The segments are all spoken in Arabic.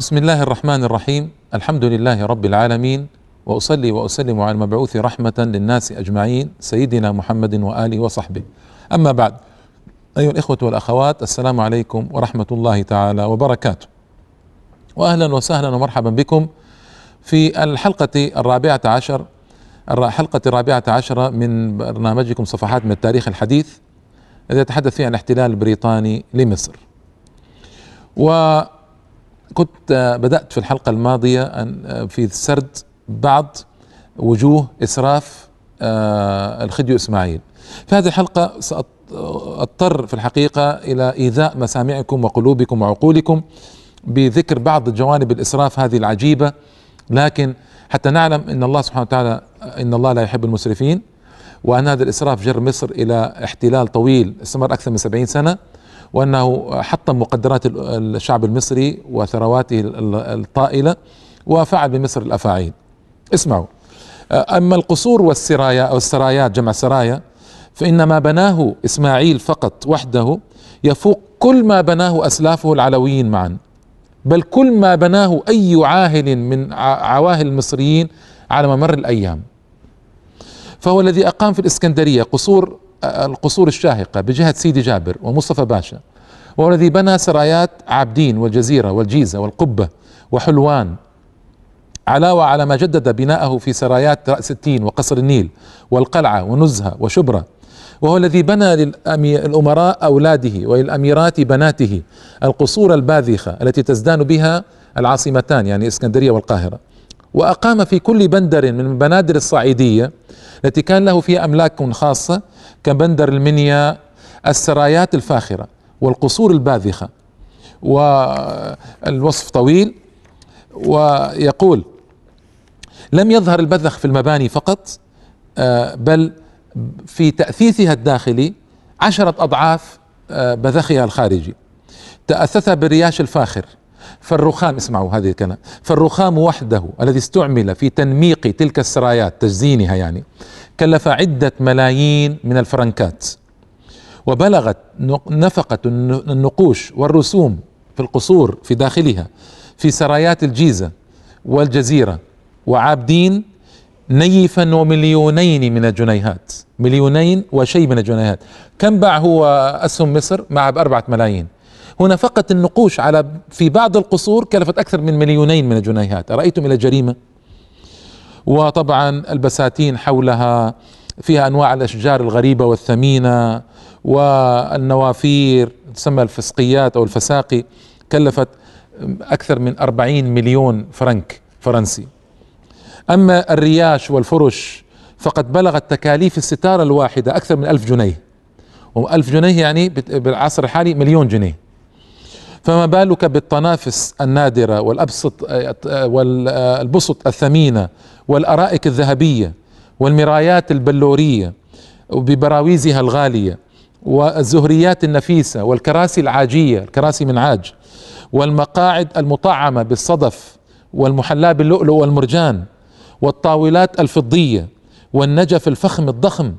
بسم الله الرحمن الرحيم الحمد لله رب العالمين واصلي واسلم على المبعوث رحمه للناس اجمعين سيدنا محمد واله وصحبه اما بعد ايها الاخوه والاخوات السلام عليكم ورحمه الله تعالى وبركاته واهلا وسهلا ومرحبا بكم في الحلقة الرابعه عشر الحلقة الرابعه عشره من برنامجكم صفحات من التاريخ الحديث الذي يتحدث فيه عن الاحتلال البريطاني لمصر. وكنت بدأت في الحلقة الماضية أن في سرد بعض وجوه إسراف آه، الخديو إسماعيل. في هذه الحلقة سأضطر في الحقيقة إلى إيذاء مسامعكم وقلوبكم وعقولكم بذكر بعض جوانب الإسراف هذه العجيبة. لكن حتى نعلم إن الله سبحانه وتعالى إن الله لا يحب المسرفين وأن هذا الإسراف جر مصر إلى احتلال طويل استمر أكثر من سبعين سنة. وأنه حطم مقدرات الشعب المصري وثرواته الطائلة وفعل بمصر الأفاعيل. اسمعوا. أما القصور والسرايا أو السرايات جمع سرايا فإن ما بناه إسماعيل فقط وحده يفوق كل ما بناه أسلافه العلويين معا. بل كل ما بناه أي عاهل من عواهل المصريين على ممر الأيام. فهو الذي أقام في الإسكندرية قصور القصور الشاهقة بجهة سيدي جابر ومصطفى باشا وهو الذي بنى سرايات عابدين والجزيرة والجيزة والقبة وحلوان علاوه على ما جدد بناءه في سرايات رأس التين وقصر النيل والقلعة ونزهة وشبرا وهو الذي بنى للأمراء أولاده وللأميرات بناته القصور الباذخة التي تزدان بها العاصمتان يعني إسكندرية والقاهرة. وأقام في كل بندر من بنادر الصعيدية التي كان له فيها أملاك خاصة كبندر المنيا السرايات الفاخرة والقصور الباذخة. والوصف طويل ويقول لم يظهر البذخ في المباني فقط آه، بل في تأثيثها الداخلي عشرة أضعاف آه، بذخها الخارجي. تأثث بالرياش الفاخر فالرخام اسمعوا هذه الكلام فالرخام وحده الذي استعمل في تنميق تلك السرايات تزيينها يعني كلف عدة ملايين من الفرنكات وبلغت نفقة النقوش والرسوم في القصور في داخلها في سرايات الجيزة والجزيرة وعابدين نيفا ومليونين من الجنيهات مليونين وشيء من الجنيهات. كم باع هو أسهم مصر؟ مع بأربعة ملايين. هنا فقط النقوش على في بعض القصور كلفت أكثر من مليونين من الجنيهات. أرأيتم إلى جريمة؟ وطبعا البساتين حولها فيها أنواع الأشجار الغريبة والثمينة والنوافير تسمى الفسقيات أو الفساقي كلفت أكثر من أربعين مليون فرنك فرنسي. أما الرياش والفرش فقد بلغت تكاليف الستارة الواحدة أكثر من ألف جنيه. وألف جنيه يعني بالعصر الحالي مليون جنيه. فما بالك بالطنافس النادرة والأبسط والبسط الثمينة والأرائك الذهبية والمرايات البلورية وببراويزها الغالية والزهريات النفيسة والكراسي العاجية الكراسي من عاج والمقاعد المطعمة بالصدف والمحلاة باللؤلؤ والمرجان والطاولات الفضية والنجف الفخم الضخم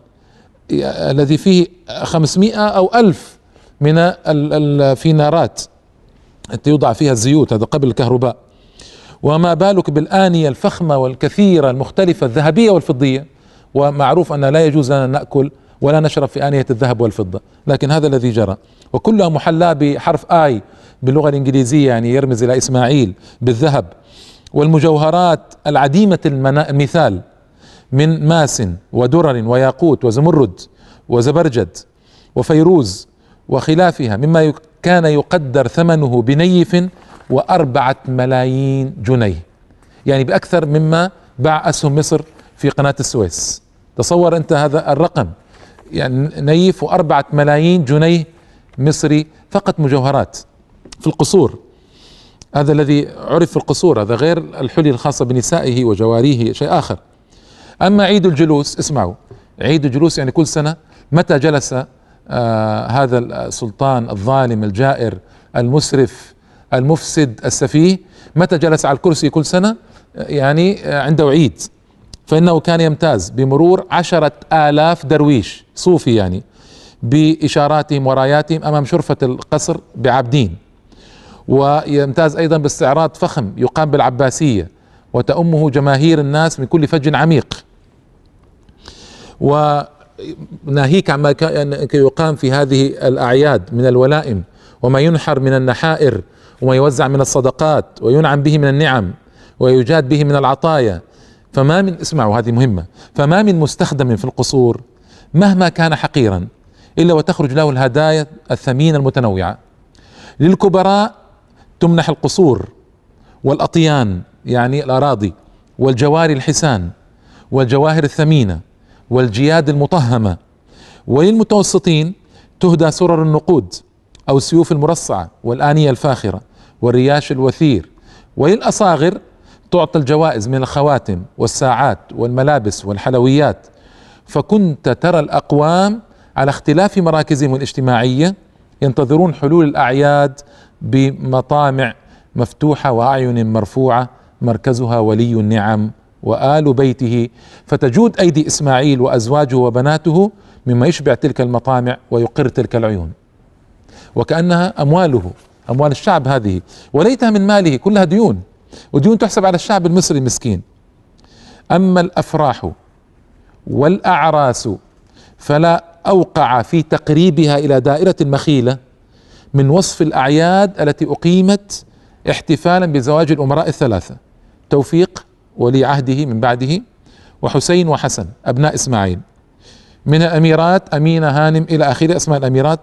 الذي فيه خمسمائة أو ألف من الفينارات يوضع فيها الزيوت هذا قبل الكهرباء. وما بالك بالآنية الفخمة والكثيرة المختلفة الذهبية والفضية؟ ومعروف أن لا يجوز لنا نأكل ولا نشرب في آنية الذهب والفضة لكن هذا الذي جرى. وكلها محلاة بحرف آي باللغة الإنجليزية يعني يرمز إلى إسماعيل بالذهب. والمجوهرات العديمة المثال من ماس ودرر وياقوت وزمرد وزبرجد وفيروز وخلافها مما كان يقدر ثمنه بنيف وأربعة ملايين جنيه. يعني بأكثر مما باع أسهم مصر في قناة السويس. تصور أنت هذا الرقم. يعني نيف وأربعة ملايين جنيه مصري فقط مجوهرات في القصور. هذا الذي عرف في القصور هذا غير الحلي الخاصة بنسائه وجواريه شيء آخر. أما عيد الجلوس اسمعوا عيد الجلوس يعني كل سنة متى جلس هذا السلطان الظالم الجائر المسرف المفسد السفيه متى جلس على الكرسي كل سنة؟ يعني عنده عيد. فإنه كان يمتاز بمرور عشرة آلاف درويش صوفي يعني بإشاراتهم وراياتهم أمام شرفة القصر بعابدين. ويمتاز أيضا باستعراض فخم يقام بالعباسية وتأمه جماهير الناس من كل فج عميق. وناهيك عما يقام في هذه الأعياد من الولائم وما ينحر من النحائر وما يوزع من الصدقات وينعم به من النعم ويجاد به من العطايا. فما من اسمعوا هذه مهمة. فما من مستخدم في القصور مهما كان حقيرا إلا وتخرج له الهدايا الثمينة المتنوعة. للكبراء تمنح القصور والأطيان يعني الأراضي والجواري الحسان والجواهر الثمينة. والجياد المطهمة. وللمتوسطين تهدى سرر النقود أو السيوف المرصعة والآنية الفاخرة والرياش الوثير. وللأصاغر تعطى الجوائز من الخواتم والساعات والملابس والحلويات. فكنت ترى الأقوام على اختلاف مراكزهم الاجتماعية ينتظرون حلول الأعياد بمطامع مفتوحة وأعين مرفوعة مركزها ولي النعم وآل بيته. فتجود أيدي إسماعيل وأزواجه وبناته مما يشبع تلك المطامع ويقر تلك العيون. وكأنها أمواله أموال الشعب هذه. وليتها من ماله كلها ديون. وديون تحسب على الشعب المصري المسكين. أما الأفراح والأعراس فلا أوقع في تقريبها إلى دائرة المخيلة من وصف الأعياد التي أقيمت احتفالا بزواج الأمراء الثلاثة. توفيق ولي عهده من بعده وحسين وحسن أبناء إسماعيل. من الأميرات أمينة هانم إلى آخر أسماء الأميرات.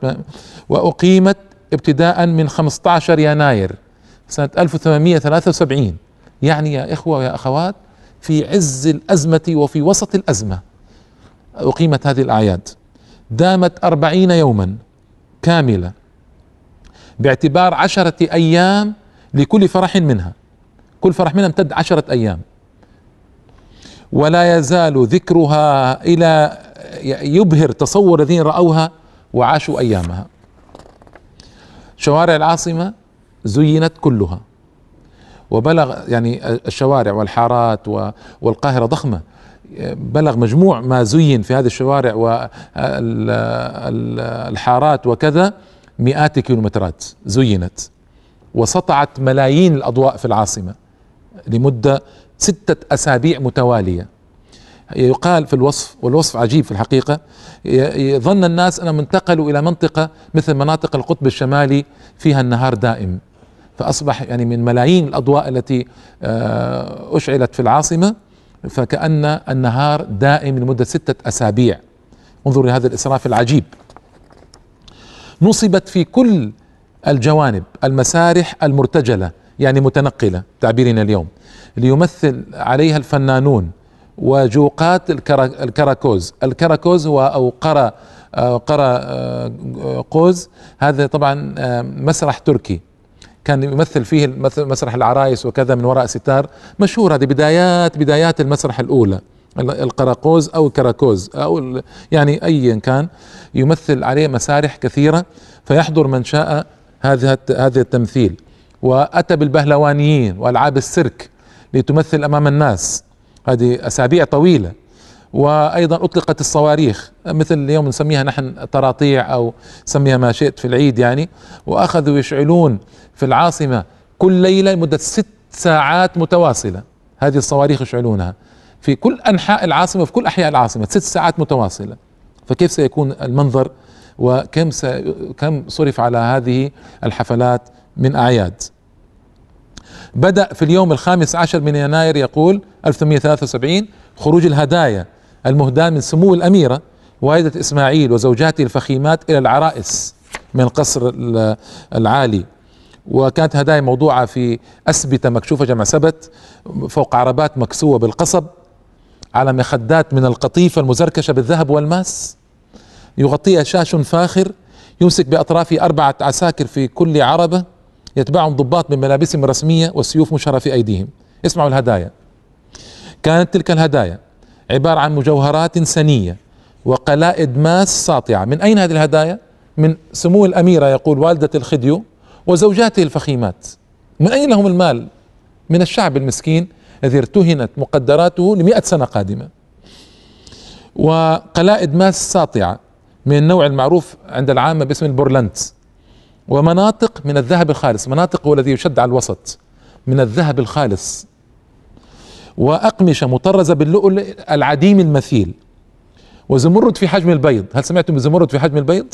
وأقيمت ابتداء من 15 يناير سنة 1873 يعني يا إخوة ويا أخوات في عز الأزمة وفي وسط الأزمة أقيمت هذه الأعياد. دامت أربعين يوما كاملة باعتبار عشرة أيام لكل فرح منها. كل فرح منها امتد عشرة أيام. ولا يزال ذكرها إلى يبهر تصور الذين رأوها وعاشوا أيامها. شوارع العاصمة زينت كلها وبلغ يعني الشوارع والحارات والقاهرة ضخمة. بلغ مجموع ما زين في هذه الشوارع والحارات وكذا مئات الكيلومترات زينت وسطعت ملايين الأضواء في العاصمة لمدة ستة أسابيع متوالية. يقال في الوصف والوصف عجيب في الحقيقة ظن الناس أنهم انتقلوا إلى منطقة مثل مناطق القطب الشمالي فيها النهار دائم. فأصبح يعني من ملايين الأضواء التي آه، أشعلت في العاصمة فكأن النهار دائم لمدة ستة أسابيع. انظر لهذا الإسراف العجيب. نصبت في كل الجوانب المسارح المرتجلة يعني متنقلة تعبيرنا اليوم ليمثل عليها الفنانون وجوقات الكراكوز. الكراكوز هو أو قرى قرى قوز. هذا طبعا مسرح تركي. كان يمثل فيه مسرح العرايس وكذا من وراء ستار. مشهور هذه بدايات بدايات المسرح الأولى. القراقوز أو الكراكوز أو يعني ايا كان يمثل عليه مسارح كثيرة. فيحضر من شاء هذا هذا التمثيل. وأتى بالبهلوانيين وألعاب السيرك لتمثل أمام الناس. هذه أسابيع طويلة. وأيضا أطلقت الصواريخ مثل اليوم نسميها نحن طراطيع أو سميها ما شئت في العيد يعني. وأخذوا يشعلون في العاصمة كل ليلة لمدة ست ساعات متواصلة. هذه الصواريخ يشعلونها في كل أنحاء العاصمة في كل أحياء العاصمة ست ساعات متواصلة. فكيف سيكون المنظر؟ وكم كم صرف على هذه الحفلات؟ من أعياد. بدأ في اليوم الخامس عشر من يناير يقول 1873 خروج الهدايا المهداة من سمو الأميرة والدة إسماعيل وزوجاته الفخيمات إلى العرائس من القصر العالي. وكانت هدايا موضوعة في أسبتة مكشوفة جمع سبت فوق عربات مكسوة بالقصب على مخدات من القطيفة المزركشة بالذهب والماس. يغطيها شاش فاخر يمسك بأطرافه أربعة عساكر في كل عربة. يتبعهم ضباط من ملابسهم الرسمية والسيوف مشرة في أيديهم. اسمعوا الهدايا. كانت تلك الهدايا عبارة عن مجوهرات سنية وقلائد ماس ساطعة. من أين هذه الهدايا؟ من سمو الأميرة يقول والدة الخديو وزوجاته الفخيمات. من أين لهم المال؟ من الشعب المسكين الذي ارتهنت مقدراته لمئة سنة قادمة. وقلائد ماس ساطعة من النوع المعروف عند العامة باسم البرلنت ومناطق من الذهب الخالص مناطق هو الذي يشد على الوسط من الذهب الخالص. وأقمشة مطرزة باللؤلؤ العديم المثيل. وزمرد في حجم البيض هل سمعتم بزمرد في حجم البيض؟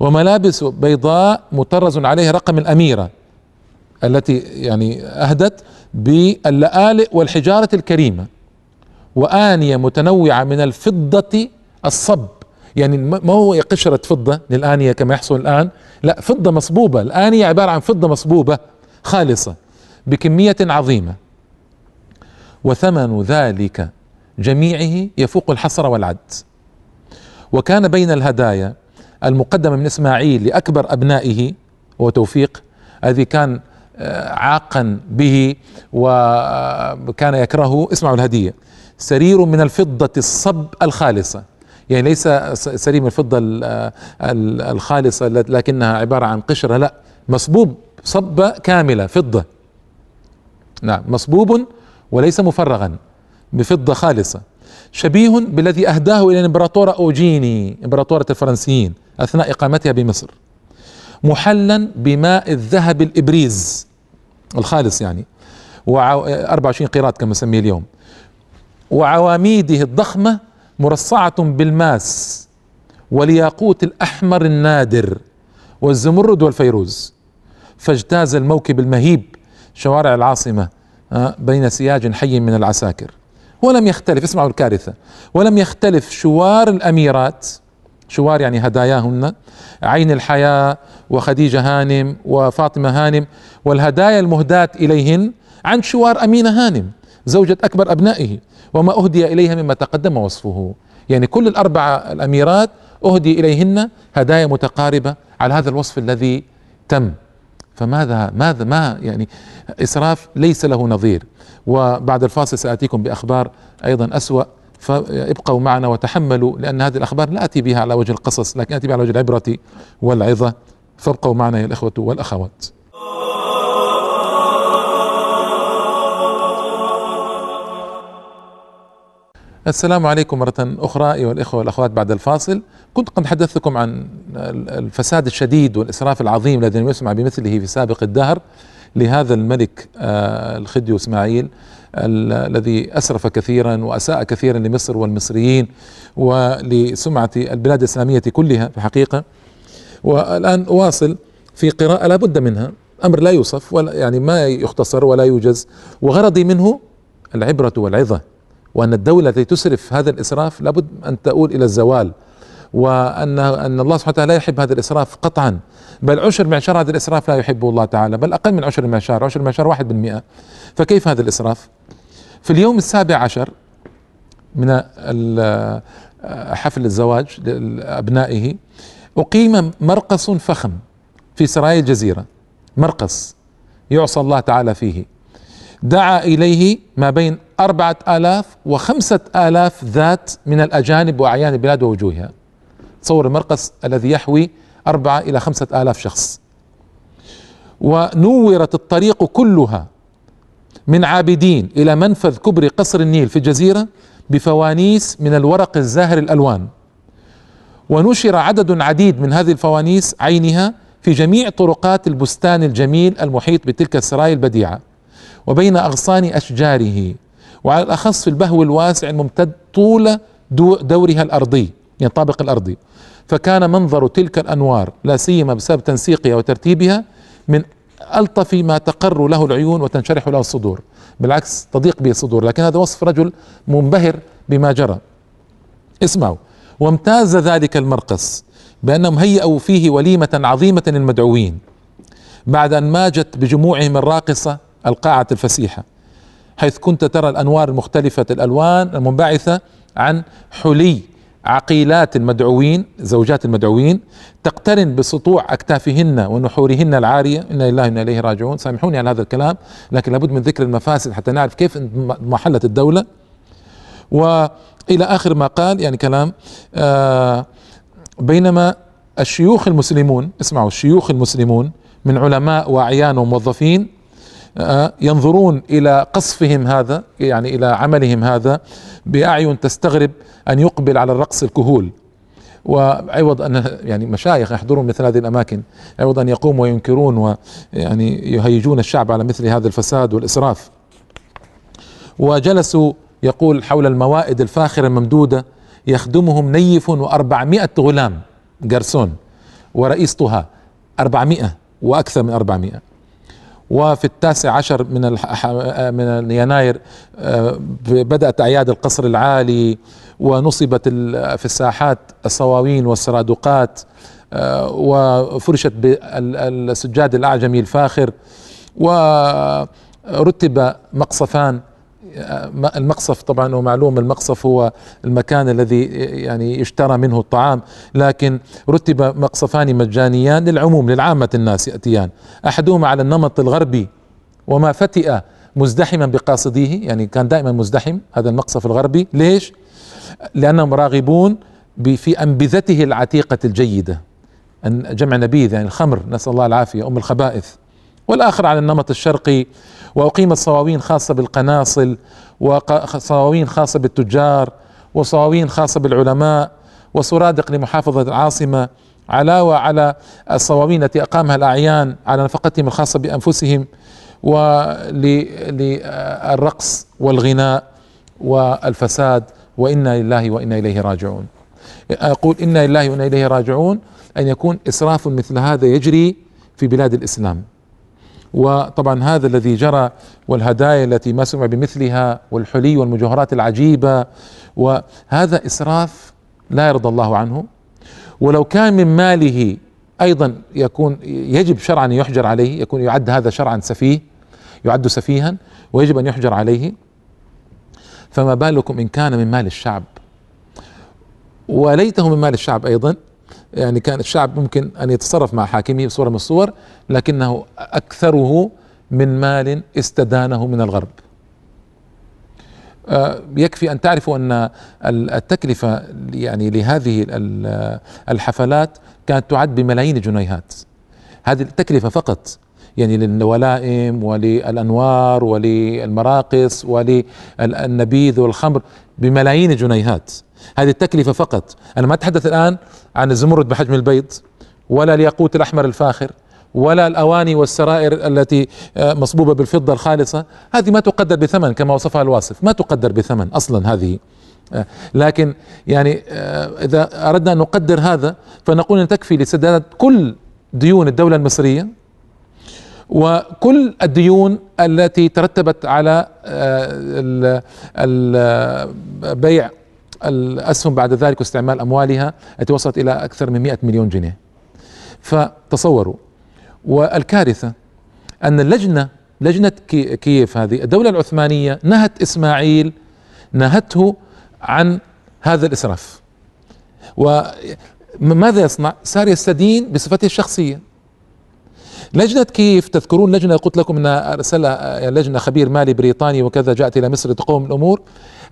وملابس بيضاء مطرز عليها رقم الأميرة التي يعني أهدت باللآلئ والحجارة الكريمة. وآنية متنوعة من الفضة الصب. يعني ما هو قشرة فضة للآنية كما يحصل الآن؟ لا فضة مصبوبة. الآنية عبارة عن فضة مصبوبة خالصة بكمية عظيمة. وثمن ذلك جميعه يفوق الحصر والعد. وكان بين الهدايا المقدمة من إسماعيل لأكبر أبنائه وتوفيق الذي كان آه، عاقا به وكان يكرهه اسمعوا الهدية سرير من الفضة الصب الخالصة. يعني ليس سرير من الفضة الخالصة لكنها عبارة عن قشرة لا مصبوب صبة كاملة فضة. نعم مصبوب وليس مفرغا بفضة خالصة. شبيه بالذي أهداه إلى الإمبراطورة أوجيني إمبراطورة الفرنسيين أثناء إقامتها بمصر. محلا بماء الذهب الإبريز الخالص يعني و 24 قيراط كما نسميه اليوم. وعواميده الضخمة مرصعة بالماس والياقوت الأحمر النادر والزمرد والفيروز. فاجتاز الموكب المهيب شوارع العاصمة آه، بين سياج حي من العساكر. ولم يختلف اسمعوا الكارثة ولم يختلف شوار الأميرات شوار يعني هداياهن عين الحياة وخديجة هانم وفاطمة هانم والهدايا المهداة إليهن عن شوار أمينة هانم. زوجة أكبر أبنائه وما أهدي إليها مما تقدم وصفه. يعني كل الأربعة الأميرات أهدي إليهن هدايا متقاربة على هذا الوصف الذي تم. فماذا ماذا ما يعني إسراف ليس له نظير. وبعد الفاصل سآتيكم بأخبار أيضا أسوأ. فابقوا معنا وتحملوا لأن هذه الأخبار لا أتي بها على وجه القصص لكن أتي بها على وجه العبرة والعظة. فابقوا معنا يا الإخوة والأخوات. السلام عليكم مرة أخرى أيها الإخوة والأخوات بعد الفاصل. كنت قد حدثتكم عن الفساد الشديد والإسراف العظيم الذي لم يسمع بمثله في سابق الدهر لهذا الملك آه، الخديو إسماعيل الذي أسرف كثيرا وأساء كثيرا لمصر والمصريين ولسمعة البلاد الإسلامية كلها في الحقيقة. والآن أواصل في قراءة لا بد منها. أمر لا يوصف ولا يعني ما يختصر ولا يوجز وغرضي منه العبرة والعظة. وأن الدولة التي تسرف هذا الإسراف لابد أن تؤول إلى الزوال وأن أن الله سبحانه وتعالى لا يحب هذا الإسراف قطعا. بل عشر معشار هذا الإسراف لا يحبه الله تعالى بل أقل من عشر المعشار عشر المعشار واحد بالمئة فكيف هذا الإسراف؟ في اليوم السابع عشر من حفل الزواج لأبنائه أقيم مرقص فخم في سرايا الجزيرة. مرقص يعصى الله تعالى فيه. دعا إليه ما بين أربعة آلاف وخمسة آلاف ذات من الأجانب وأعيان البلاد ووجوهها. تصور المرقص الذي يحوي أربعة إلى خمسة آلاف شخص. ونورت الطريق كلها من عابدين إلى منفذ كبري قصر النيل في الجزيرة بفوانيس من الورق الزاهر الألوان. ونشر عدد عديد من هذه الفوانيس عينها في جميع طرقات البستان الجميل المحيط بتلك السرايا البديعة. وبين أغصان أشجاره وعلى الأخص في البهو الواسع الممتد طول دورها الأرضي يعني الطابق الأرضي. فكان منظر تلك الأنوار لا سيما بسبب تنسيقها وترتيبها من ألطف ما تقر له العيون وتنشرح له الصدور. بالعكس تضيق به الصدور. لكن هذا وصف رجل منبهر بما جرى. اسمعوا. وامتاز ذلك المرقص بأنهم هيئوا فيه وليمة عظيمة للمدعوين. بعد أن ماجت بجموعهم الراقصة القاعة الفسيحة حيث كنت ترى الأنوار المختلفة الألوان المنبعثة عن حلي عقيلات المدعوين زوجات المدعوين تقترن بسطوع أكتافهن ونحورهن العارية إنا لله وإنا إليه راجعون. سامحوني على هذا الكلام لكن لابد من ذكر المفاسد حتى نعرف كيف محلت الدولة. وإلى آخر ما قال يعني كلام آه بينما الشيوخ المسلمون اسمعوا الشيوخ المسلمون من علماء وأعيان وموظفين ينظرون إلى قصفهم هذا يعني إلى عملهم هذا بأعين تستغرب أن يقبل على الرقص الكهول. وعوض أن يعني مشايخ يحضرون مثل هذه الأماكن عوض أن يقوموا وينكرون ويعني يهيجون الشعب على مثل هذا الفساد والإسراف. وجلسوا يقول حول الموائد الفاخرة الممدودة يخدمهم نيف وأربعمائة غلام جرسون ورئيس طه أربعمائة وأكثر من أربعمائة. وفي التاسع عشر من من يناير آه، بدأت أعياد القصر العالي ونصبت في الساحات الصواوين والسرادقات آه، وفرشت بالسجاد الأعجمي الفاخر ورتب مقصفان المقصف طبعا ومعلوم المقصف هو المكان الذي يعني يشترى منه الطعام لكن رتب مقصفان مجانيان للعموم للعامة الناس يأتيان. أحدهما على النمط الغربي وما فتئ مزدحما بقاصديه يعني كان دائما مزدحم هذا المقصف الغربي. ليش؟ لأنهم راغبون في أنبذته العتيقة الجيدة جمع نبيذ يعني الخمر نسأل الله العافية أم الخبائث. والآخر على النمط الشرقي وأقيمت صواوين خاصة بالقناصل وصواوين خاصة بالتجار وصواوين خاصة بالعلماء وسرادق لمحافظة العاصمة علاوة على الصواوين التي أقامها الأعيان على نفقتهم الخاصة بأنفسهم وللرقص والغناء والفساد وإنا لله وإنا إليه راجعون. أقول إنا لله وإنا إليه راجعون أن يكون إسراف مثل هذا يجري في بلاد الإسلام. وطبعا هذا الذي جرى والهدايا التي ما سمع بمثلها والحلي والمجوهرات العجيبة وهذا إسراف لا يرضى الله عنه. ولو كان من ماله أيضا يكون يجب شرعا يحجر عليه يكون يعد هذا شرعا سفيه يعد سفيها ويجب أن يحجر عليه. فما بالكم إن كان من مال الشعب؟ وليته من مال الشعب أيضا. يعني كان الشعب ممكن أن يتصرف مع حاكمه بصورة من الصور لكنه أكثره من مال استدانه من الغرب. آه، يكفي أن تعرفوا أن التكلفة يعني لهذه الحفلات كانت تعد بملايين الجنيهات هذه التكلفة فقط يعني للولائم وللأنوار وللمراقص وللنبيذ والخمر بملايين الجنيهات. هذه التكلفة فقط. أنا ما أتحدث الآن عن الزمرد بحجم البيض ولا الياقوت الأحمر الفاخر ولا الأواني والسرائر التي آه، مصبوبة بالفضة الخالصة. هذه ما تقدر بثمن كما وصفها الواصف. ما تقدر بثمن أصلا هذه. آه، لكن يعني آه، إذا أردنا أن نقدر هذا فنقول أن تكفي لسداد كل ديون الدولة المصرية وكل الديون التي ترتبت على بيع الأسهم بعد ذلك واستعمال أموالها التي وصلت إلى أكثر من 100 مليون جنيه. فتصوروا. والكارثة أن اللجنة لجنة كييف هذه الدولة العثمانية نهت إسماعيل نهته عن هذا الإسراف. وماذا يصنع؟ صار يستدين بصفته الشخصية. لجنة كيف تذكرون؟ لجنة قلت لكم أنها أرسلها لجنة خبير مالي بريطاني وكذا جاءت إلى مصر تقوم الأمور.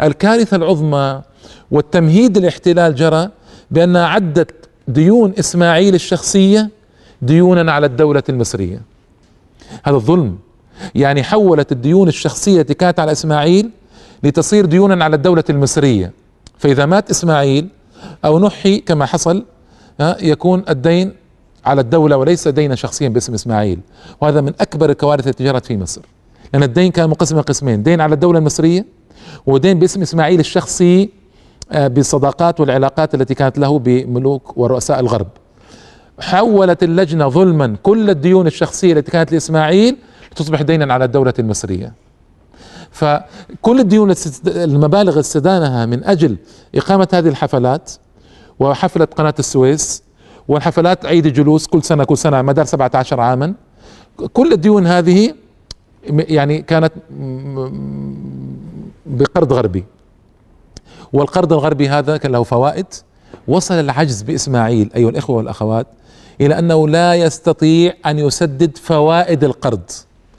الكارثة العظمى والتمهيد الاحتلال جرى بأنها عدت ديون إسماعيل الشخصية ديونا على الدولة المصرية. هذا الظلم. يعني حولت الديون الشخصية التي كانت على إسماعيل لتصير ديونا على الدولة المصرية. فإذا مات إسماعيل أو نحي كما حصل يكون الدين على الدولة وليس دينا شخصيا باسم إسماعيل. وهذا من أكبر الكوارث التي جرت في مصر. لأن الدين كان مقسم قسمين دين على الدولة المصرية ودين باسم إسماعيل الشخصي آه، بالصداقات والعلاقات التي كانت له بملوك ورؤساء الغرب. حولت اللجنة ظلما كل الديون الشخصية التي كانت لإسماعيل تصبح دينا على الدولة المصرية. فكل الديون المبالغ استدانها من أجل إقامة هذه الحفلات وحفلة قناة السويس وحفلات عيد الجلوس كل سنة كل سنة مدار 17 عاما. كل الديون هذه يعني كانت بقرض غربي. والقرض الغربي هذا كان له فوائد. وصل العجز بإسماعيل أيها الإخوة والأخوات إلى أنه لا يستطيع أن يسدد فوائد القرض.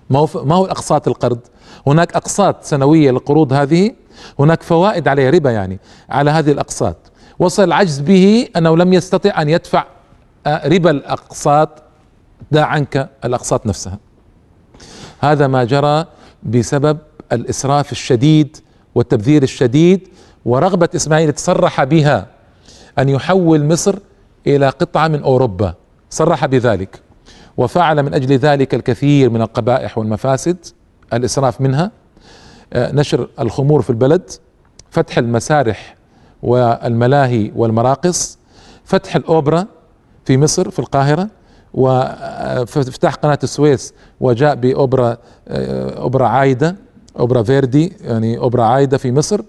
ما هو ما هو أقساط القرض؟ هناك أقساط سنوية للقروض هذه هناك فوائد عليها ربا يعني على هذه الأقساط. وصل العجز به أنه لم يستطع أن يدفع ربا الأقساط دع عنك الأقساط نفسها. هذا ما جرى بسبب الإسراف الشديد والتبذير الشديد ورغبة إسماعيل تصرح بها أن يحول مصر إلى قطعة من أوروبا. صرح بذلك وفعل من أجل ذلك الكثير من القبائح والمفاسد الإسراف منها. آه، نشر الخمور في البلد فتح المسارح والملاهي والمراقص فتح الأوبرا في مصر في القاهرة وافتتاح قناة السويس وجاء بأوبرا آه، أوبرا عايدة أوبرا فيردي يعني أوبرا عايدة في مصر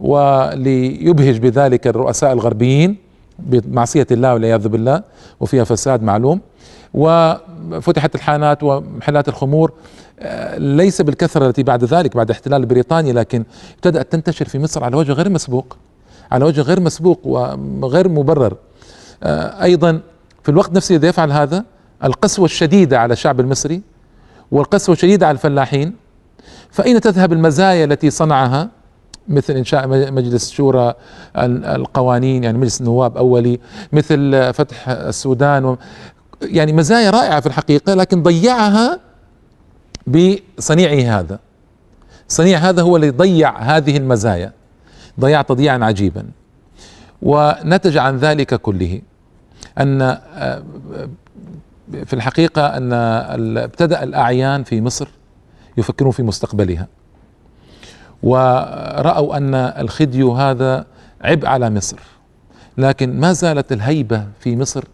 وليبهج بذلك الرؤساء الغربيين بمعصيه الله والعياذ بالله وفيها فساد معلوم وفتحت الحانات ومحلات الخمور آه، ليس بالكثرة التي بعد ذلك بعد احتلال بريطانيا لكن ابتدأت تنتشر في مصر على وجه غير مسبوق على وجه غير مسبوق وغير مبرر. آه، أيضا في الوقت نفسه الذي يفعل هذا القسوة الشديدة على الشعب المصري والقسوة الشديدة على الفلاحين فاين تذهب المزايا التي صنعها مثل إنشاء مجلس شورى القوانين يعني مجلس النواب أولي مثل فتح السودان يعني مزايا رائعة في الحقيقة لكن ضيعها بصنيعه هذا. صنيع هذا هو اللي ضيع هذه المزايا ضيع تضييعا عجيبا. ونتج عن ذلك كله. أن آه، في الحقيقة أن ابتدأ الأعيان في مصر يفكرون في مستقبلها. ورأوا أن الخديو هذا عبء على مصر. لكن ما زالت الهيبة في مصر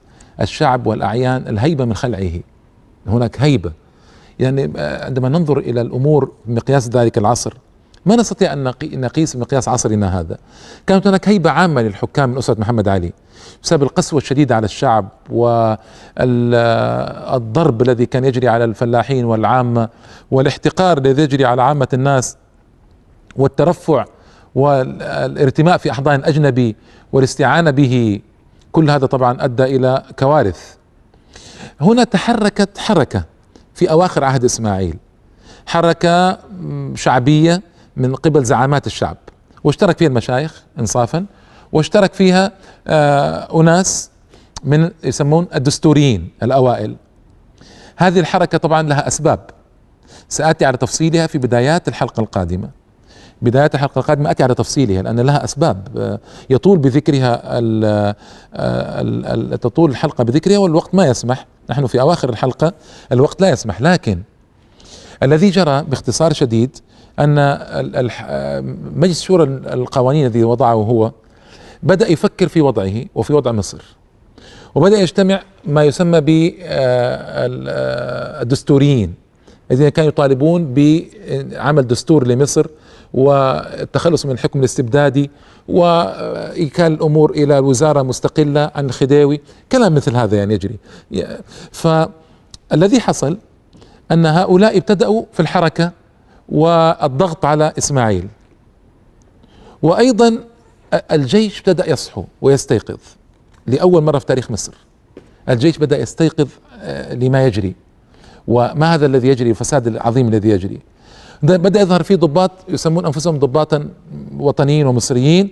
الشعب والأعيان الهيبة من خلعه. هناك هيبة. يعني عندما ننظر إلى الأمور بمقياس ذلك العصر ما نستطيع أن نقيس بمقياس عصرنا هذا. كانت هناك هيبة عامة للحكام من أسرة محمد علي. بسبب القسوة الشديدة على الشعب والضرب الذي كان يجري على الفلاحين والعامة والاحتقار الذي يجري على عامة الناس والترفع والارتماء في أحضان اجنبي والاستعانة به. كل هذا طبعا أدى إلى كوارث. هنا تحركت حركة في أواخر عهد إسماعيل. حركة شعبية من قبل زعامات الشعب. واشترك فيها المشايخ انصافا. واشترك فيها آه أناس من يسمون الدستوريين الأوائل. هذه الحركة طبعا لها أسباب. سآتي على تفصيلها في بدايات الحلقة القادمة. بداية الحلقة القادمة أتي على تفصيلها لأن لها أسباب. آه، يطول بذكرها آه، تطول الحلقة بذكرها والوقت ما يسمح. نحن في أواخر الحلقة الوقت لا يسمح. لكن الذي جرى باختصار شديد أن مجلس شورى القوانين الذي وضعه هو بدأ يفكر في وضعه وفي وضع مصر. وبدأ يجتمع ما يسمى بالدستوريين الذين كانوا يطالبون بعمل دستور لمصر والتخلص من الحكم الاستبدادي وإيكال الأمور إلى وزارة مستقلة عن الخديوي كلام مثل هذا يعني يجري. فالذي حصل أن هؤلاء ابتدأوا في الحركة والضغط على إسماعيل. وأيضا الجيش ابتدأ يصحو ويستيقظ لأول مرة في تاريخ مصر. الجيش بدأ يستيقظ آه، لما يجري. وما هذا الذي يجري؟ الفساد العظيم الذي يجري. بدأ يظهر في ضباط يسمون أنفسهم ضباطا وطنيين ومصريين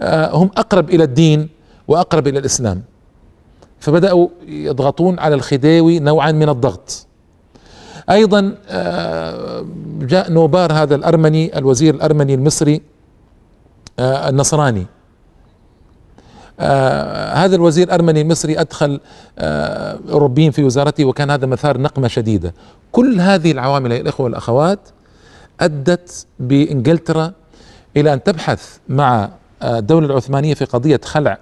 آه، هم أقرب إلى الدين وأقرب إلى الإسلام. فبدأوا يضغطون على الخديوي نوعا من الضغط. أيضا آه، جاء نوبار هذا الأرمني الوزير الأرمني المصري النصراني. آه هذا الوزير الارمني المصري أدخل آه أوروبيين في وزارته وكان هذا مثار نقمة شديدة. كل هذه العوامل يا الإخوة والأخوات أدت بإنجلترا إلى أن تبحث مع الدولة العثمانية في قضية خلع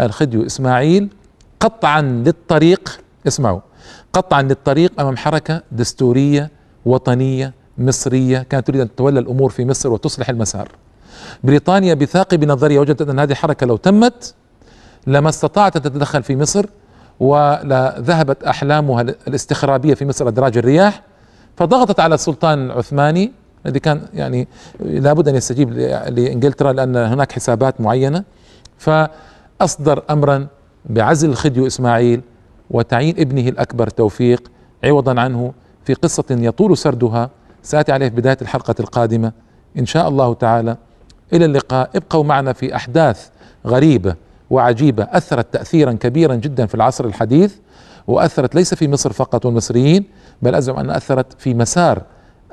الخديو إسماعيل قطعا للطريق اسمعوا قطعا للطريق أمام حركة دستورية وطنية مصرية كانت تريد أن تتولى الأمور في مصر وتصلح المسار. بريطانيا بثاقب نظريه وجدت أن هذه الحركه لو تمت لما استطاعت أن تتدخل في مصر ولذهبت أحلامها الاستخرابية في مصر أدراج الرياح فضغطت على السلطان العثماني الذي كان يعني لابد أن يستجيب لإنجلترا لأن هناك حسابات معينة فأصدر امرا بعزل الخديو إسماعيل وتعيين ابنه الأكبر توفيق عوضا عنه في قصة يطول سردها. سآتي عليه في بداية الحلقة القادمة. إن شاء الله تعالى إلى اللقاء. ابقوا معنا في أحداث غريبة وعجيبة أثرت تاثيرا كبيرا جدا في العصر الحديث وأثرت ليس في مصر فقط والمصريين بل أزعم أن أثرت في مسار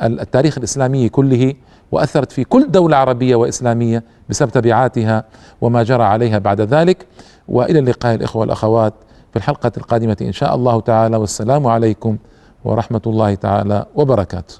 التاريخ الإسلامي كله وأثرت في كل دولة عربية وإسلامية بسبب تبعاتها وما جرى عليها بعد ذلك. وإلى اللقاء الإخوة والأخوات في الحلقة القادمة إن شاء الله تعالى. والسلام عليكم ورحمة الله تعالى وبركاته.